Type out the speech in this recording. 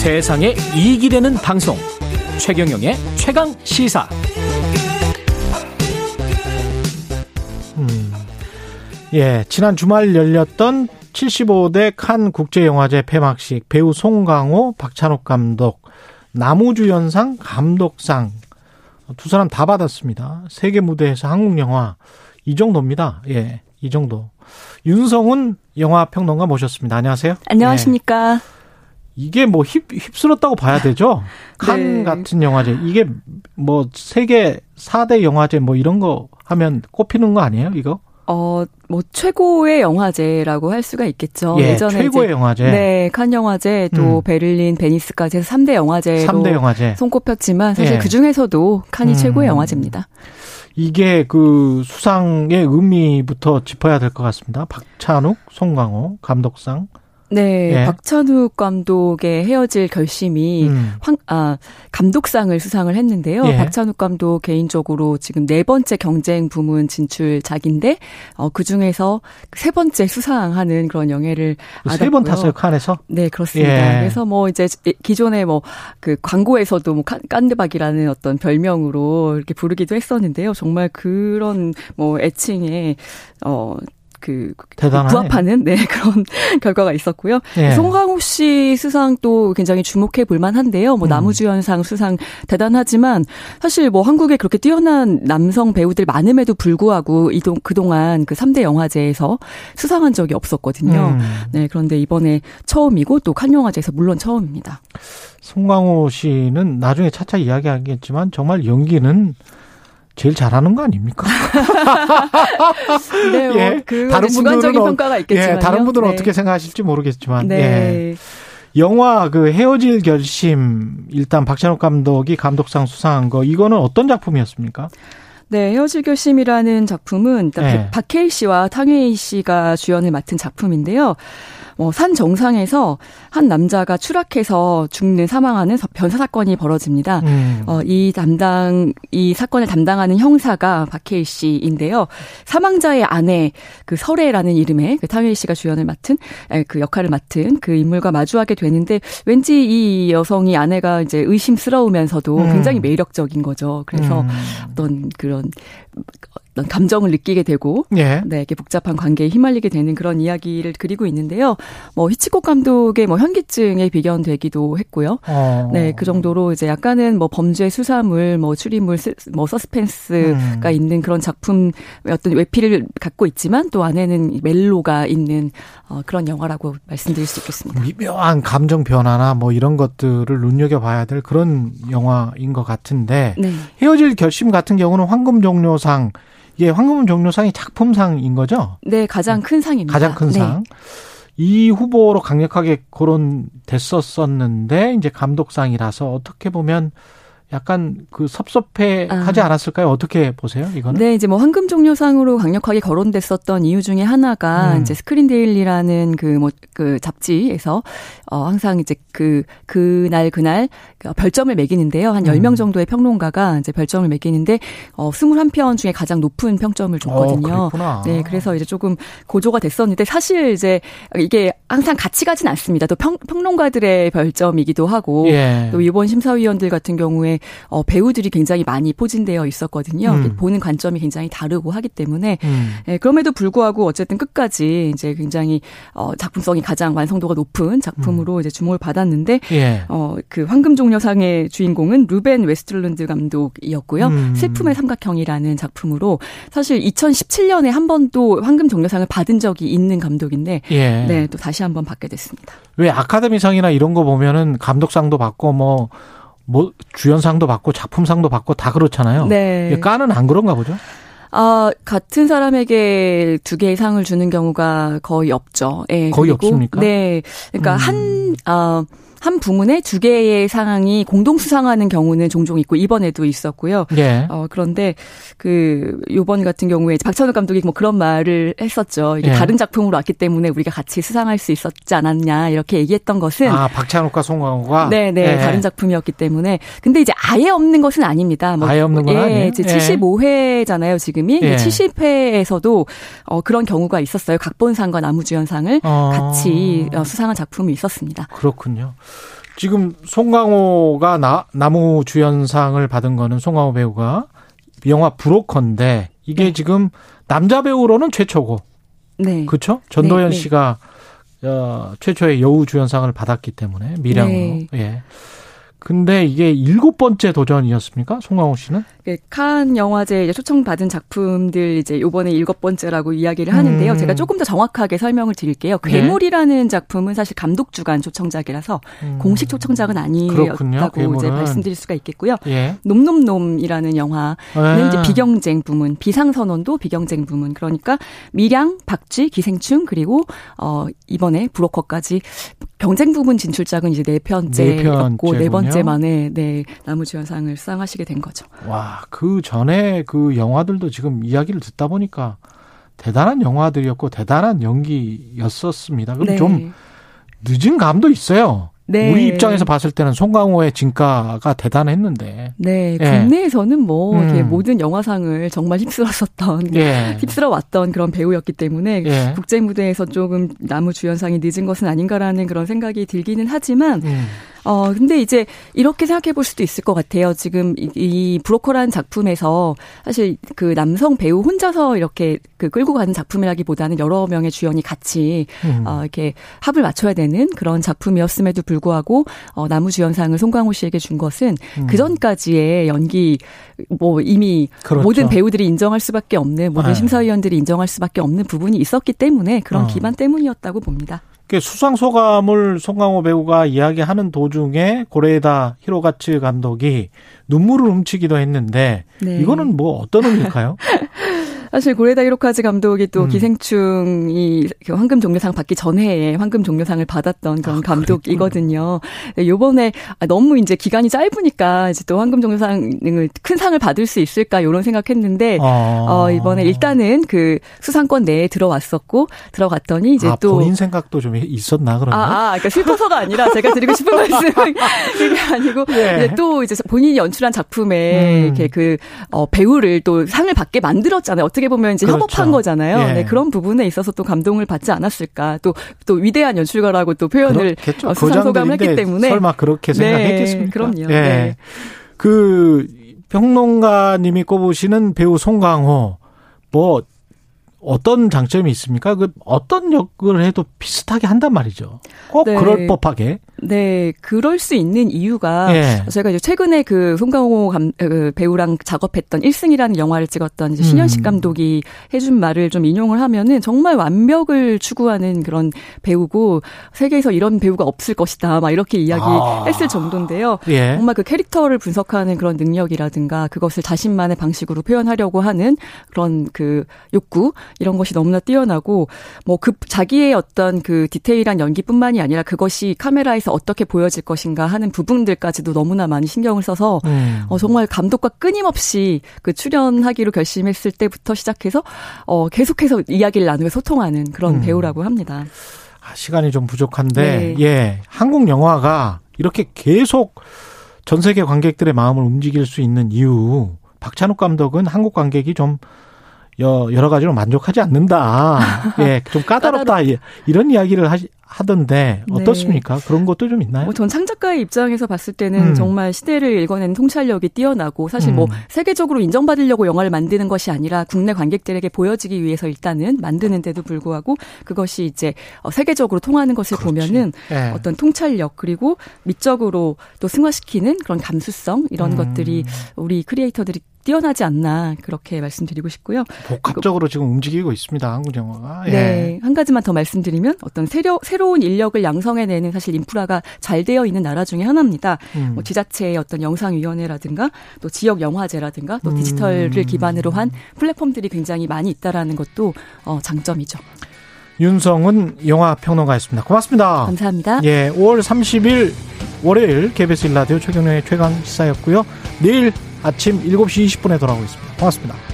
세상에 이익이 되는 방송 최경영의 최강 시사 음, 예, 지난 주말 열렸던 75대 칸 국제영화제 폐막식 배우 송강호, 박찬욱 감독, 나무주연상, 감독상 두 사람 다 받았습니다. 세계 무대에서 한국 영화 이 정도입니다. 예, 이 정도. 윤성훈 영화 평론가 모셨습니다. 안녕하세요. 안녕하십니까. 예. 이게 뭐 휩, 휩쓸었다고 봐야 되죠? 칸 네. 같은 영화제. 이게 뭐 세계 4대 영화제 뭐 이런 거 하면 꼽히는 거 아니에요, 이거? 어, 뭐 최고의 영화제라고 할 수가 있겠죠. 예, 전에 최고의 영화제. 네, 칸 영화제 또 음. 베를린, 베니스까지 해서 3대 영화제로 3대 영화제. 손꼽혔지만 사실 예. 그 중에서도 칸이 음. 최고의 영화제입니다. 이게 그 수상의 의미부터 짚어야 될 것 같습니다. 박찬욱, 송강호 감독상 네, 예. 박찬욱 감독의 헤어질 결심이 음. 황, 아, 감독상을 수상을 했는데요. 예. 박찬욱 감독 개인적으로 지금 네 번째 경쟁 부문 진출 작인데 어, 그 중에서 세 번째 수상하는 그런 영예를 세 번 탔어요 칸에서? 네, 그렇습니다. 예. 그래서 뭐 이제 기존에 뭐 그 광고에서도 뭐 깐드박이라는 어떤 별명으로 이렇게 부르기도 했었는데요. 정말 그런 뭐 애칭에 어 그 대단하네. 부합하는 네 그런 결과가 있었고요. 예. 송강호 씨 수상도 굉장히 주목해 볼 만한데요. 뭐 음. 나무주연상 수상 대단하지만 사실 뭐 한국에 그렇게 뛰어난 남성 배우들 많음에도 불구하고 이동 그동안 그 3대 영화제에서 수상한 적이 없었거든요. 음. 네 그런데 이번에 처음이고 또 칸 영화제에서 물론 처음입니다. 송강호 씨는 나중에 차차 이야기하겠지만 정말 연기는 제일 잘하는 거 아닙니까? 네, 뭐 예. 그 다른 분들은 평가가 있겠지만 예, 다른 분들은 네. 어떻게 생각하실지 모르겠지만 네. 예. 영화 그 헤어질 결심 일단 박찬욱 감독이 감독상 수상한 거 이거는 어떤 작품이었습니까? 네, 헤어질 결심이라는 작품은 네. 박해일 씨와 탕웨이 씨가 주연을 맡은 작품인데요. 어, 산 정상에서 한 남자가 추락해서 죽는 사망하는 변사 사건이 벌어집니다. 음. 어, 이 담당 이 사건을 담당하는 형사가 박해일 씨인데요. 사망자의 아내 그 설애라는 이름의 그 탕웨이 씨가 주연을 맡은 그 역할을 맡은 그 인물과 마주하게 되는데 왠지 이 여성이 아내가 이제 의심스러우면서도 음. 굉장히 매력적인 거죠. 그래서 음. 어떤 그런 어떤 감정을 느끼게 되고 예. 네, 이렇게 복잡한 관계에 휘말리게 되는 그런 이야기를 그리고 있는데요. 뭐 히치콕 감독의 뭐 현기증에 비견되기도 했고요. 어. 네, 그 정도로 이제 약간은 뭐 범죄 수사물, 뭐 추리물, 뭐 서스펜스가 음. 있는 그런 작품 어떤 외피를 갖고 있지만 또 안에는 멜로가 있는 어, 그런 영화라고 말씀드릴 수 있겠습니다. 미묘한 감정 변화나 뭐 이런 것들을 눈여겨봐야 될 그런 영화인 것 같은데 네. 헤어질 결심 같은 경우는 황금 종려상 이게 황금 종려상이 작품상인 거죠? 네, 가장 큰 상입니다. 가장 큰 상. 네. 이 후보로 강력하게 거론됐었었는데 이제 감독상이라서 어떻게 보면 약간 그 섭섭해 하지 아. 않았을까요? 어떻게 보세요, 이거는? 네, 이제 뭐 황금 종려상으로 강력하게 거론됐었던 이유 중에 하나가 음. 이제 스크린 데일리라는 그 뭐그 뭐, 그 잡지에서 어 항상 이제 그 그날 그날 별점을 매기는데요. 한 10명 음. 정도의 평론가가 이제 별점을 매기는데 어 21편 중에 가장 높은 평점을 줬거든요. 어, 네, 그래서 이제 조금 고조가 됐었는데 사실 이제 이게 항상 같이 가진 않습니다. 또 평, 평론가들의 별점이기도 하고 예. 또 이번 심사위원들 같은 경우에 어, 배우들이 굉장히 많이 포진되어 있었거든요. 음. 보는 관점이 굉장히 다르고 하기 때문에 음. 예, 그럼에도 불구하고 어쨌든 끝까지 이제 굉장히 어, 작품성이 가장 완성도가 높은 작품으로 음. 이제 주목을 받았는데 예. 어, 그 황금 종려상의 주인공은 루벤 외스틀룬드 감독이었고요. 음. 슬픔의 삼각형이라는 작품으로 사실 2017년에 한 번 또 황금 종려상을 받은 적이 있는 감독인데 예. 네, 또 다시 한번 받게 됐습니다. 왜 아카데미상이나 이런 거 보면은 감독상도 받고 뭐 뭐 주연상도 받고 작품상도 받고 다 그렇잖아요. 네. 까는 안 그런가 보죠. 아, 같은 사람에게 두 개의 상을 주는 경우가 거의 없죠. 예. 거의 없습니까? 네. 그러니까 음. 한, 아, 한 부문에 두 개의 상황이 공동 수상하는 경우는 종종 있고 이번에도 있었고요. 예. 어 그런데 그 요번 같은 경우에 박찬욱 감독이 뭐 그런 말을 했었죠. 이게 예. 다른 작품으로 왔기 때문에 우리가 같이 수상할 수 있었지 않았냐 이렇게 얘기했던 것은 아 박찬욱과 송강호가 네네 예. 다른 작품이었기 때문에 근데 이제 아예 없는 것은 아닙니다. 뭐 아예 없는 건 예, 아니에요. 이제 75회잖아요 지금이 예. 70회에서도 어 그런 경우가 있었어요. 각본상과 나무주연상을 어. 같이 어, 수상한 작품이 있었습니다. 그렇군요. 지금 송강호가 나, 나무 주연상을 받은 거는 송강호 배우가 영화 브로커인데 이게 네. 지금 남자 배우로는 최초고. 네. 그렇죠? 전도연 네, 네. 씨가 어, 최초의 여우 주연상을 받았기 때문에 미량으로. 네. 예. 근데 이게 일곱 번째 도전이었습니까? 송강호 씨는? 네, 칸 영화제 이제 초청받은 작품들 이제 요번에 일곱 번째라고 이야기를 하는데요. 음. 제가 조금 더 정확하게 설명을 드릴게요. 네. 괴물이라는 네. 작품은 사실 감독 주간 초청작이라서 음. 공식 초청작은 아니었다고 이제 말씀드릴 수가 있겠고요. 예. 놈놈놈이라는 영화는 예. 이제 비경쟁 부문, 비상선언도 비경쟁 부문. 그러니까 미량, 박쥐, 기생충 그리고 어 이번에 브로커까지 경쟁 부분 진출작은 이제 네 편째였고 네, 네 번째 만에 네 나무주연상을 수상하시게 된 거죠. 와, 그 전에 그 영화들도 지금 이야기를 듣다 보니까 대단한 영화들이었고 대단한 연기였었습니다. 그럼 네. 좀 늦은 감도 있어요. 네. 우리 입장에서 봤을 때는 송강호의 진가가 대단했는데. 네, 예. 국내에서는 뭐 음. 모든 영화상을 정말 휩쓸었었던, 예. 휩쓸어왔던 그런 배우였기 때문에 예. 국제 무대에서 조금 나무 주연상이 늦은 것은 아닌가라는 그런 생각이 들기는 하지만. 음. 어, 근데 이제 이렇게 생각해 볼 수도 있을 것 같아요. 지금 이, 이 브로커라는 작품에서 사실 그 남성 배우 혼자서 이렇게 그 끌고 가는 작품이라기보다는 여러 명의 주연이 같이 음. 어, 이렇게 합을 맞춰야 되는 그런 작품이었음에도 불구하고 어, 나무주연상을 송강호 씨에게 준 것은 음. 그 전까지의 연기 뭐 이미 그렇죠. 모든 배우들이 인정할 수밖에 없는 모든 네. 심사위원들이 인정할 수밖에 없는 부분이 있었기 때문에 그런 어. 기반 때문이었다고 봅니다. 수상 소감을 송강호 배우가 이야기하는 도중에 고레다 히로가츠 감독이 눈물을 훔치기도 했는데 네. 이거는 뭐 어떤 의미일까요? 사실 고레다 히로카즈 감독이 또 음. 기생충이 그 황금 종려상 받기 전에 황금 종려상을 받았던 그런 아, 감독이거든요. 네, 요번에 아, 너무 이제 기간이 짧으니까 이제 또 황금 종려상을 큰 상을 받을 수 있을까 이런 생각했는데 아. 어 이번에 일단은 그 수상권 내에 들어왔었고 들어갔더니 이제 아, 또 본인 생각도 좀 있었나 그러면? 아, 아 그러니까 슬퍼서가 아니라 제가 드리고 싶은 말씀은 그게 아니고 예. 이제 또 이제 본인이 연출한 작품에 음. 이렇게 그 어, 배우를 또 상을 받게 만들었잖아요. 어떻게 어떻게 보면 이제 그렇죠. 협업한 거잖아요. 예. 네, 그런 부분에 있어서 또 감동을 받지 않았을까. 또, 또 위대한 연출가라고 또 표현을 어, 수상 소감을 했기 때문에. 설마 그렇게 생각했겠습니까? 네, 그럼요. 예. 네. 그 평론가님이 꼽으시는 배우 송강호 뭐 어떤 장점이 있습니까? 그 어떤 역을 해도 비슷하게 한단 말이죠. 꼭 네. 그럴 법하게. 네, 그럴 수 있는 이유가 예. 제가 이제 최근에 그 송강호 감, 그 배우랑 작업했던 1승이라는 영화를 찍었던 이제 신현식 음. 감독이 해준 말을 좀 인용을 하면은 정말 완벽을 추구하는 그런 배우고 세계에서 이런 배우가 없을 것이다 막 이렇게 이야기했을 아. 정도인데요. 예. 정말 그 캐릭터를 분석하는 그런 능력이라든가 그것을 자신만의 방식으로 표현하려고 하는 그런 그 욕구 이런 것이 너무나 뛰어나고 뭐 그 자기의 어떤 그 디테일한 연기뿐만이 아니라 그것이 카메라에서 어떻게 보여질 것인가 하는 부분들까지도 너무나 많이 신경을 써서 음. 어, 정말 감독과 끊임없이 그 출연하기로 결심했을 때부터 시작해서 어, 계속해서 이야기를 나누며 소통하는 그런 음. 배우라고 합니다. 아, 시간이 좀 부족한데 네. 예 한국 영화가 이렇게 계속 전 세계 관객들의 마음을 움직일 수 있는 이유 박찬욱 감독은 한국 관객이 좀 여러 가지로 만족하지 않는다. 예, 좀 까다롭다. 까다롭... 이런 이야기를 하시, 하던데 네. 어떻습니까? 네. 그런 것도 좀 있나요? 뭐 전 창작가의 입장에서 봤을 때는 음. 정말 시대를 읽어내는 통찰력이 뛰어나고 사실 뭐 음. 뭐 세계적으로 인정받으려고 영화를 만드는 것이 아니라 국내 관객들에게 보여지기 위해서 일단은 만드는데도 불구하고 그것이 이제 어, 세계적으로 통하는 것을 그렇지. 보면은 네. 어떤 통찰력 그리고 미적으로 또 승화시키는 그런 감수성 이런 음. 것들이 우리 크리에이터들이 뛰어나지 않나 그렇게 말씀드리고 싶고요. 복합적으로 지금 움직이고 있습니다. 한국 영화가. 예. 네. 한 가지만 더 말씀드리면 어떤 새로, 새로운 인력을 양성해내는 사실 인프라가 잘 되어 있는 나라 중에 하나입니다. 음. 뭐 지자체의 어떤 영상위원회라든가 또 지역 영화제라든가 또 디지털을 음. 기반으로 한 플랫폼들이 굉장히 많이 있다라는 것도 어, 장점이죠. 윤성은 영화 평론가였습니다. 고맙습니다. 감사합니다. 예, 5월 30일 월요일 KBS 일라디오 최경영의 최강 시사였고요. 내일 아침 7시 20분에 돌아오겠습니다. 고맙습니다.